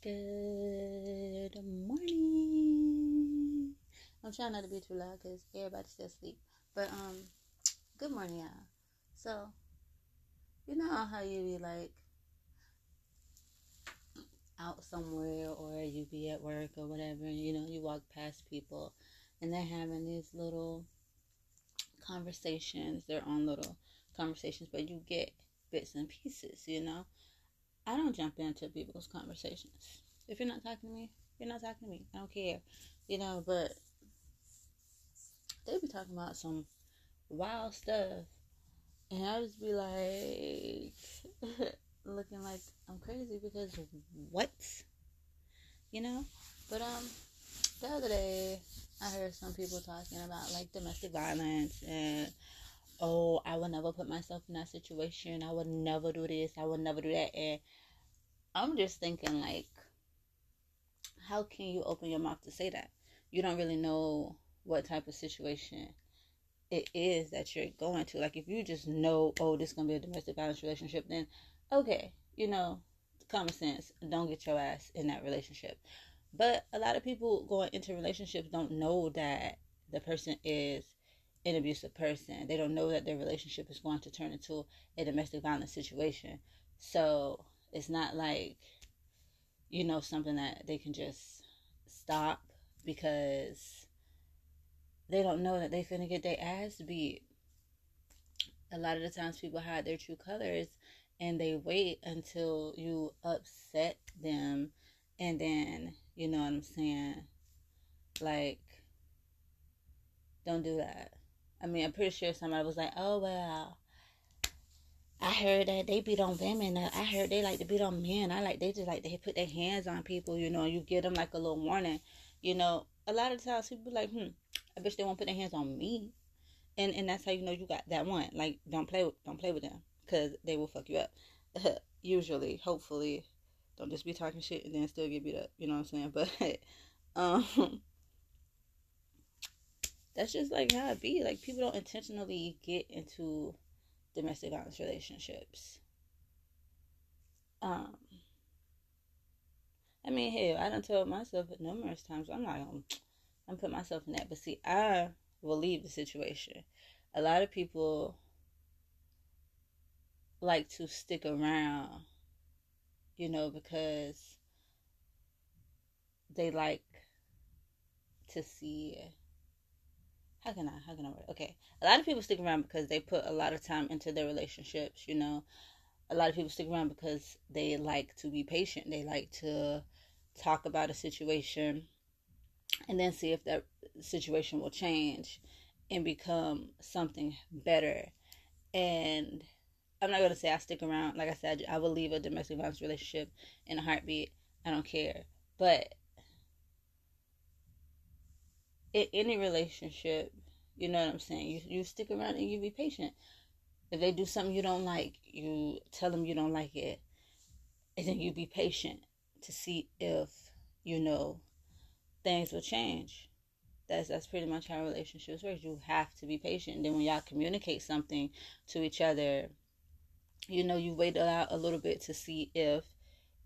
Good morning. I'm trying not to be too loud because everybody's still asleep. But um, good morning, y'all. So, you know how you be like out somewhere or you be at work or whatever, and you know you walk past people and they're having these little conversations, their own little conversations, but you get bits and pieces, you know. I don't jump into people's conversations. If you're not talking to me, you're not talking to me. I don't care, you know. But they be talking about some wild stuff, and I just be like looking like I'm crazy because what, you know. But um, the other day I heard some people talking about like domestic violence and oh, I would never put myself in that situation. I would never do this. I would never do that. And I'm just thinking, like, how can you open your mouth to say that? You don't really know what type of situation it is that you're going to. Like, if you just know, oh, this is to be a domestic violence relationship, then okay, you know, common sense. Don't get your ass in that relationship. But a lot of people going into relationships don't know that the person is an abusive person. They don't know that their relationship is going to turn into a domestic violence situation. So it's not like, you know, something that they can just stop because they don't know that they finna get their ass beat. A lot of the times people hide their true colors and they wait until you upset them and then, you know what I'm saying? Like, don't do that. I mean, I'm pretty sure somebody was like, "Oh well, I heard that they beat on women. I heard they like to beat on men. I like they just like they put their hands on people. You know, you give them like a little warning. You know, a lot of times people be like, hmm, I bet they won't put their hands on me, and and that's how you know you got that one. Like, don't play with don't play with them because they will fuck you up. Usually, hopefully, don't just be talking shit and then still get beat up. You know what I'm saying? But um that's just like how it be. Like people don't intentionally get into domestic violence relationships. Um, I mean, hell, I don't tell myself numerous times I'm not gonna, I'm put myself in that. But see, I will leave the situation. A lot of people like to stick around, you know, because they like to see how can I how can I okay. A lot of people stick around because they put a lot of time into their relationships you know. A lot of people stick around because they like to be patient. They like to talk about a situation and then see if that situation will change and become something better. And I'm not going to say I stick around. Like I said I will leave a domestic violence relationship in a heartbeat. I don't care. But in any relationship, you know what I'm saying? You you stick around and you be patient. If they do something you don't like, you tell them you don't like it, and then you be patient to see if you know things will change. That's that's pretty much how relationships work. You have to be patient. And then when y'all communicate something to each other, you know you wait out a little bit to see if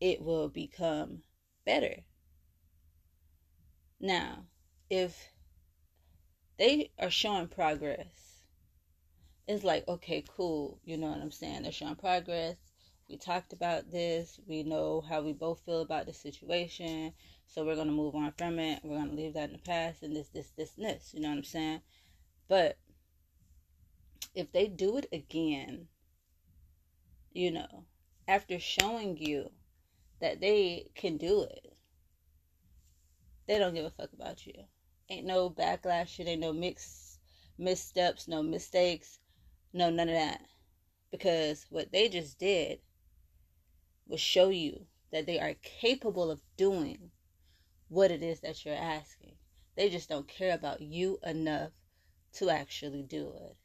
it will become better. Now, if they are showing progress, it's like, okay, cool. You know what I'm saying? They're showing progress. We talked about this. We know how we both feel about the situation. So we're going to move on from it. We're going to leave that in the past and this, this, this, this. You know what I'm saying? But if they do it again, you know, after showing you that they can do it, they don't give a fuck about you. Ain't no backlash. It ain't no mix missteps, no mistakes, no none of that. Because what they just did was show you that they are capable of doing what it is that you're asking. They just don't care about you enough to actually do it.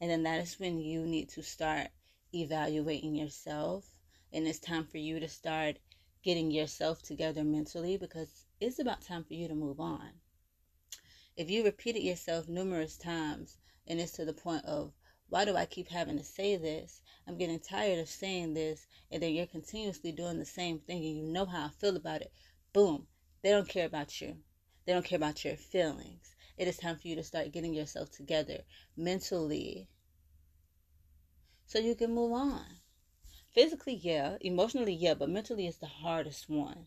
And then that is when you need to start evaluating yourself. And it's time for you to start getting yourself together mentally because it's about time for you to move on if you repeat it yourself numerous times and it's to the point of Why do I keep having to say this? I'm getting tired of saying this. And then you're continuously doing the same thing and you know how I feel about it. Boom. They don't care about you. They don't care about your feelings. It is time for you to start getting yourself together mentally so you can move on. Physically, yeah. Emotionally, yeah. But mentally is the hardest one.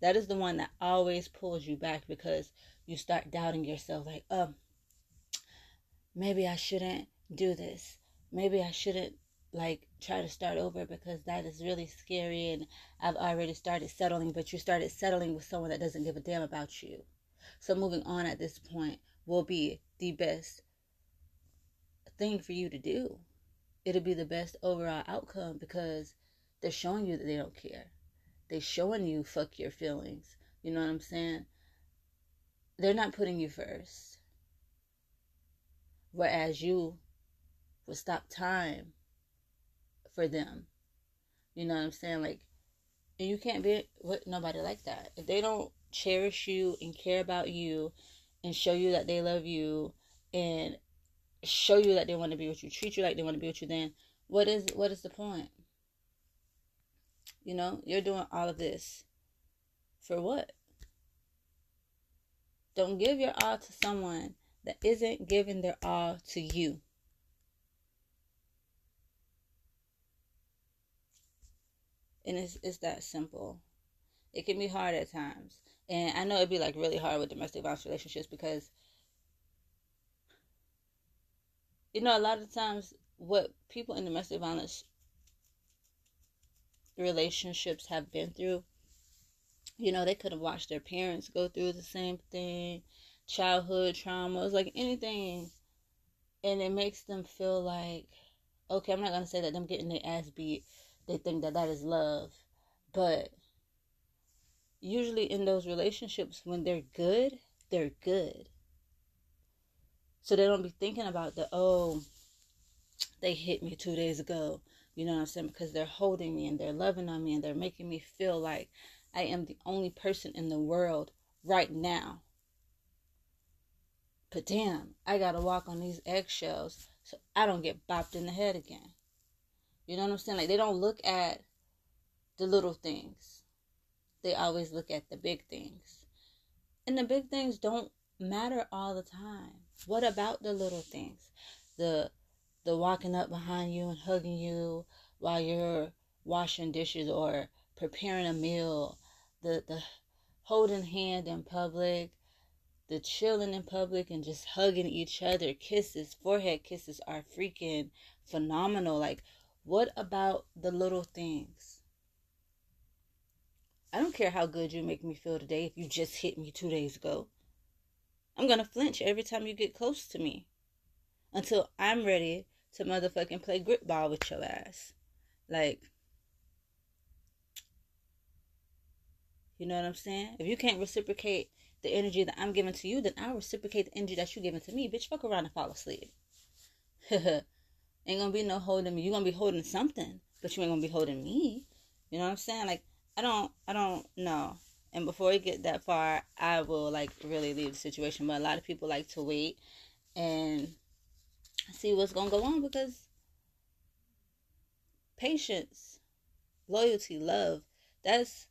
That is the one that always pulls you back because you start doubting yourself like, oh, maybe I shouldn't do this. Maybe I shouldn't like try to start over because that is really scary and I've already started settling, but you started settling with someone that doesn't give a damn about you. So moving on at this point will be the best thing for you to do. It'll be the best overall outcome because they're showing you that they don't care. They're showing you fuck your feelings. You know what I'm saying? They're not putting you first. Whereas you will stop time for them. You know what I'm saying? Like, and you can't be with nobody like that. If they don't cherish you and care about you and show you that they love you and show you that they want to be with you, treat you like they want to be with you, then what is what is the point? You know, you're doing all of this for what? Don't give your all to someone that isn't giving their all to you. And it's, it's that simple. It can be hard at times. And I know it'd be like really hard with domestic violence relationships because, you know, a lot of times what people in domestic violence relationships have been through, you know, they could have watched their parents go through the same thing, childhood traumas, like anything. And it makes them feel like, okay, I'm not going to say that them getting their ass beat they think that that is love. But usually in those relationships, when they're good, they're good. So they don't be thinking about the, oh, they hit me two days ago. You know what I'm saying? Because they're holding me and they're loving on me and they're making me feel like I am the only person in the world right now. But damn, I gotta walk on these eggshells so I don't get bopped in the head again. You know what I'm saying? Like they don't look at the little things. They always look at the big things. And the big things don't matter all the time. What about the little things? The the walking up behind you and hugging you while you're washing dishes or preparing a meal, the the holding hand in public, the chilling in public and just hugging each other, kisses, forehead kisses are freaking phenomenal. Like what about the little things? I don't care how good you make me feel today if you just hit me two days ago. I'm gonna flinch every time you get close to me until I'm ready to motherfucking play grip ball with your ass. Like, you know what I'm saying? If you can't reciprocate the energy that I'm giving to you, then I'll reciprocate the energy that you're giving to me. Bitch, fuck around and fall asleep. Ain't gonna be no holding me. You're gonna be holding something, but you ain't gonna be holding me. You know what I'm saying? Like I don't I don't know. And before we get that far, I will like really leave the situation. But a lot of people like to wait and see what's gonna go on because patience, loyalty, love, that's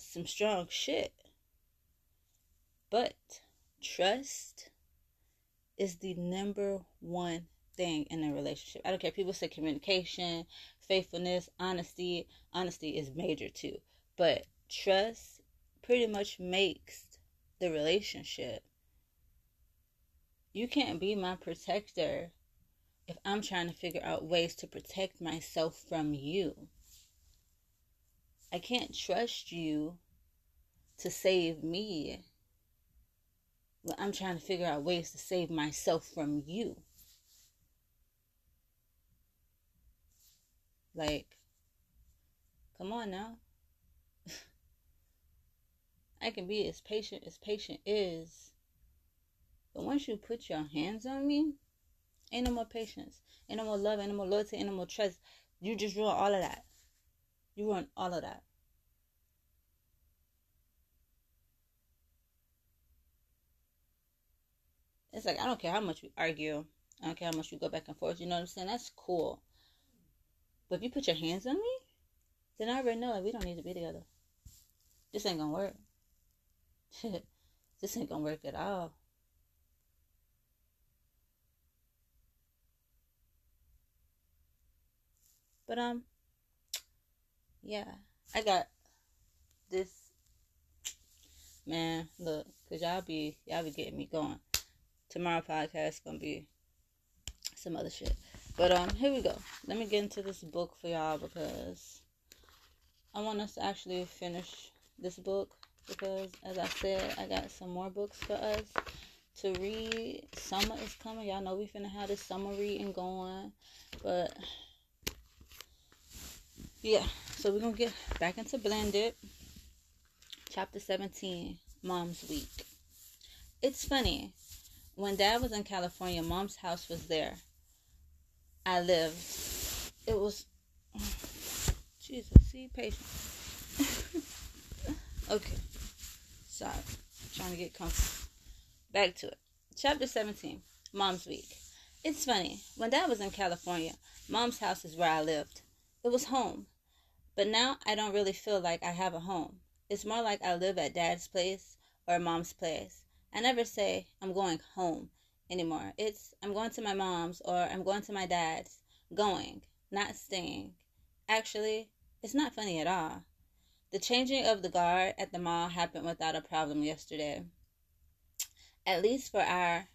some strong shit. But trust is the number one thing in a relationship. I don't care. People say communication, faithfulness, honesty. Honesty is major too. But trust pretty much makes the relationship. You can't be my protector if I'm trying to figure out ways to protect myself from you. I can't trust you to save me. I'm trying to figure out ways to save myself from you. Like, come on now. I can be as patient as patient is. But once you put your hands on me, ain't no more patience, ain't no more love, ain't no more loyalty, ain't no more trust. You just ruin all of that. You want all of that. It's like I don't care how much we argue. I don't care how much we go back and forth. You know what I'm saying? That's cool. But if you put your hands on me, then I already know like we don't need to be together. This ain't gonna work. this ain't gonna work at all. But um yeah, I got this man, look, cause y'all be y'all be getting me going. Tomorrow podcast gonna be some other shit. But um, here we go. Let me get into this book for y'all because I want us to actually finish this book because, as I said, I got some more books for us to read. Summer is coming. Y'all know we finna have this summer reading going, but yeah. So we're gonna get back into blended. Chapter seventeen, Mom's Week. It's funny. When Dad was in California, Mom's house was there I lived. It was Jesus, see patience. okay. Sorry. trying to get comfortable. Back to it. Chapter 17. Mom's Week. It's funny. When Dad was in California, Mom's house is where I lived. It was home. But now I don't really feel like I have a home. It's more like I live at Dad's place or Mom's place. I never say I'm going home anymore. It's I'm going to my mom's or I'm going to my dad's. Going, not staying. Actually, it's not funny at all. The changing of the guard at the mall happened without a problem yesterday. At least for our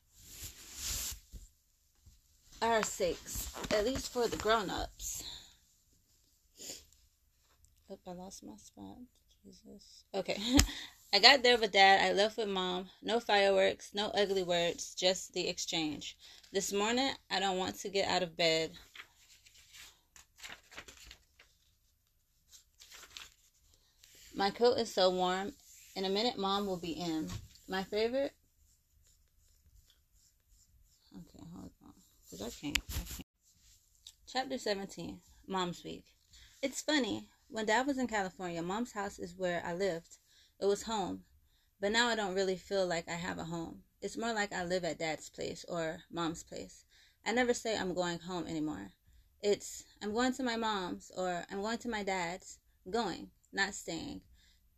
our sakes. At least for the grown I lost my spot. Jesus. Okay. I got there with dad. I left with mom. No fireworks, no ugly words, just the exchange. This morning, I don't want to get out of bed. My coat is so warm. In a minute, mom will be in. My favorite. Okay, hold on. Because I can't, I can't. Chapter 17 Mom's Week. It's funny. When dad was in California, mom's house is where I lived. It was home. But now I don't really feel like I have a home. It's more like I live at dad's place or mom's place. I never say I'm going home anymore. It's I'm going to my mom's or I'm going to my dad's. Going, not staying.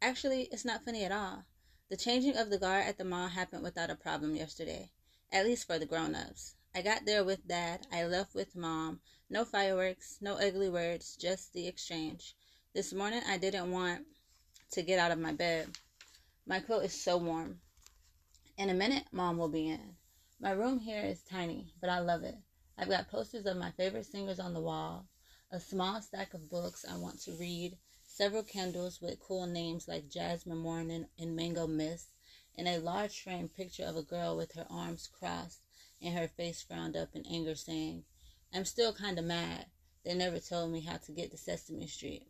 Actually, it's not funny at all. The changing of the guard at the mall happened without a problem yesterday, at least for the grown ups. I got there with dad, I left with mom. No fireworks, no ugly words, just the exchange. This morning I didn't want to get out of my bed. My quilt is so warm. In a minute, mom will be in. My room here is tiny, but I love it. I've got posters of my favorite singers on the wall, a small stack of books I want to read, several candles with cool names like Jasmine Morning and Mango Mist, and a large framed picture of a girl with her arms crossed and her face frowned up in anger, saying, I'm still kind of mad. They never told me how to get to Sesame Street.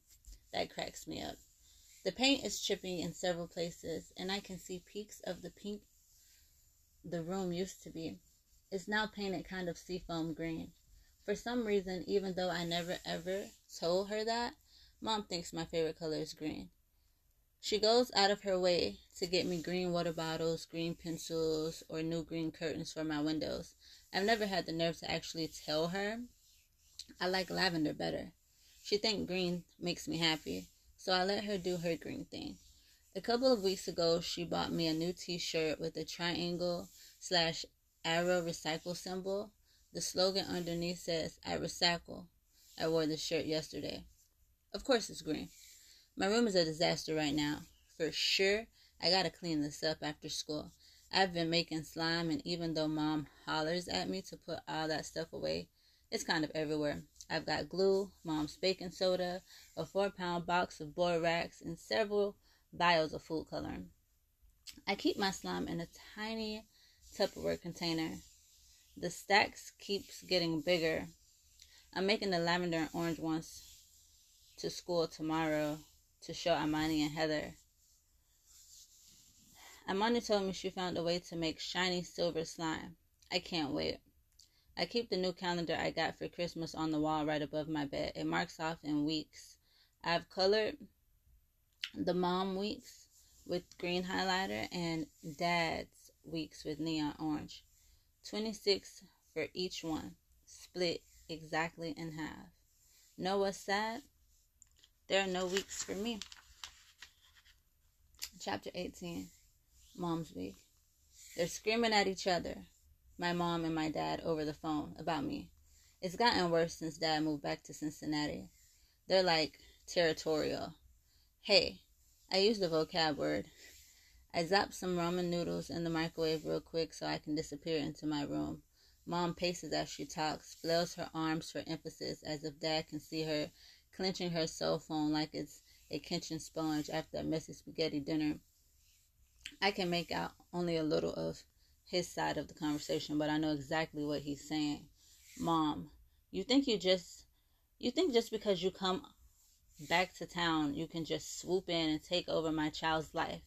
That cracks me up. The paint is chipping in several places, and I can see peeks of the pink the room used to be. It's now painted kind of seafoam green. For some reason, even though I never ever told her that, Mom thinks my favorite color is green. She goes out of her way to get me green water bottles, green pencils, or new green curtains for my windows. I've never had the nerve to actually tell her I like lavender better. She thinks green makes me happy, so I let her do her green thing. A couple of weeks ago, she bought me a new t-shirt with a triangle slash arrow recycle symbol. The slogan underneath says, I recycle. I wore the shirt yesterday. Of course it's green. My room is a disaster right now. For sure, I gotta clean this up after school. I've been making slime, and even though mom hollers at me to put all that stuff away, it's kind of everywhere. I've got glue, mom's baking soda, a four pound box of borax, and several vials of food coloring. I keep my slime in a tiny Tupperware container. The stacks keeps getting bigger. I'm making the lavender and orange ones to school tomorrow to show Amani and Heather. Amani told me she found a way to make shiny silver slime. I can't wait. I keep the new calendar I got for Christmas on the wall right above my bed. It marks off in weeks. I've colored the mom weeks with green highlighter and dad's weeks with neon orange. 26 for each one, split exactly in half. Know what's sad? There are no weeks for me. Chapter 18 Mom's Week. They're screaming at each other, my mom and my dad, over the phone about me. It's gotten worse since dad moved back to Cincinnati. They're like territorial. Hey, I used the vocab word. I zap some ramen noodles in the microwave real quick so I can disappear into my room. Mom paces as she talks, flails her arms for emphasis as if dad can see her clenching her cell phone like it's a kitchen sponge after a messy spaghetti dinner. I can make out only a little of his side of the conversation, but I know exactly what he's saying. Mom, you think you just you think just because you come back to town you can just swoop in and take over my child's life.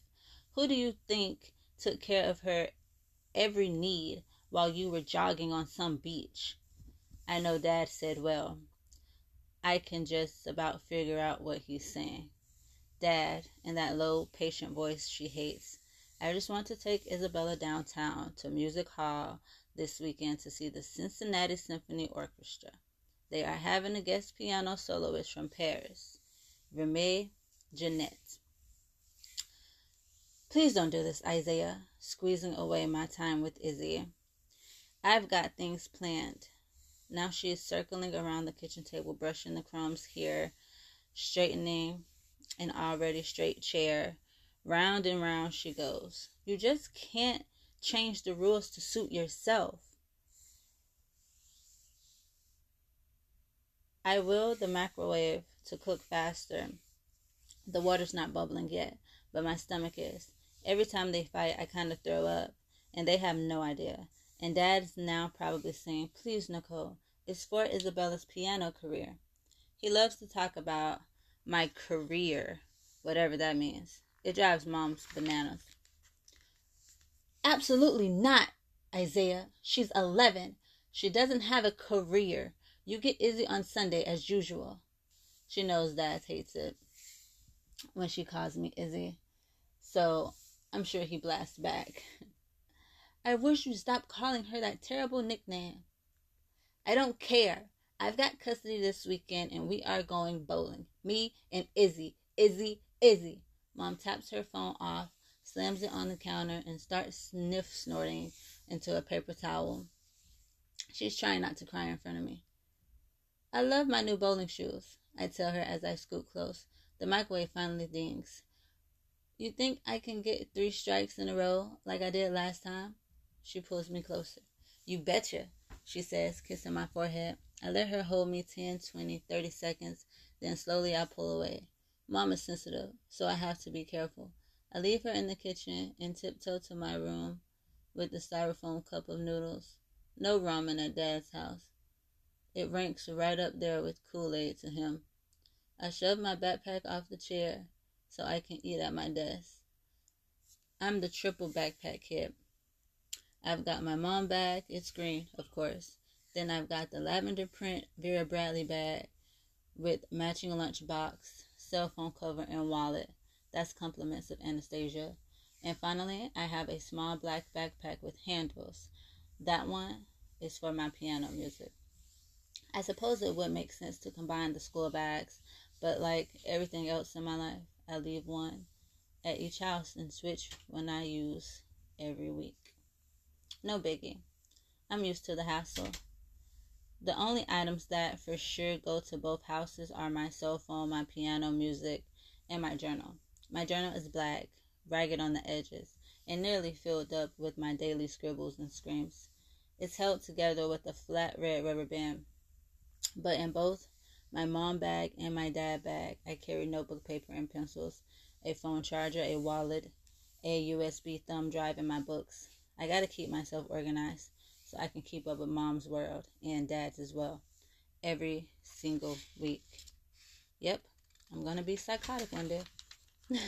Who do you think took care of her every need while you were jogging on some beach? I know dad said, Well, I can just about figure out what he's saying. Dad, in that low, patient voice she hates, I just want to take Isabella downtown to Music Hall this weekend to see the Cincinnati Symphony Orchestra. They are having a guest piano soloist from Paris, Remy Jeanette. Please don't do this, Isaiah, squeezing away my time with Izzy. I've got things planned. Now she is circling around the kitchen table, brushing the crumbs here, straightening an already straight chair, Round and round she goes. You just can't change the rules to suit yourself. I will the microwave to cook faster. The water's not bubbling yet, but my stomach is. Every time they fight, I kind of throw up, and they have no idea. And Dad's now probably saying, Please, Nicole, it's for Isabella's piano career. He loves to talk about my career, whatever that means. It drives moms bananas. Absolutely not, Isaiah. She's 11. She doesn't have a career. You get Izzy on Sunday as usual. She knows Dad hates it when she calls me Izzy. So I'm sure he blasts back. I wish you'd stop calling her that terrible nickname. I don't care. I've got custody this weekend and we are going bowling. Me and Izzy. Izzy, Izzy. Mom taps her phone off, slams it on the counter, and starts sniff snorting into a paper towel. She's trying not to cry in front of me. I love my new bowling shoes, I tell her as I scoot close. The microwave finally dings. You think I can get three strikes in a row like I did last time? She pulls me closer. You betcha, she says, kissing my forehead. I let her hold me 10, 20, 30 seconds, then slowly I pull away. Mom is sensitive, so I have to be careful. I leave her in the kitchen and tiptoe to my room with the styrofoam cup of noodles. No ramen at Dad's house. It ranks right up there with Kool Aid to him. I shove my backpack off the chair so I can eat at my desk. I'm the triple backpack kid. I've got my mom bag, it's green, of course. Then I've got the lavender print Vera Bradley bag with matching lunch box cell phone cover, and wallet. That's compliments of Anastasia. And finally, I have a small black backpack with handles. That one is for my piano music. I suppose it would make sense to combine the school bags, but like everything else in my life, I leave one at each house and switch when I use every week. No biggie. I'm used to the hassle. The only items that for sure go to both houses are my cell phone, my piano music, and my journal. My journal is black, ragged on the edges, and nearly filled up with my daily scribbles and screams. It's held together with a flat red rubber band. But in both my mom bag and my dad bag, I carry notebook paper and pencils, a phone charger, a wallet, a USB thumb drive, and my books. I gotta keep myself organized so I can keep up with mom's world and dad's as well every single week. Yep, I'm going to be psychotic one day.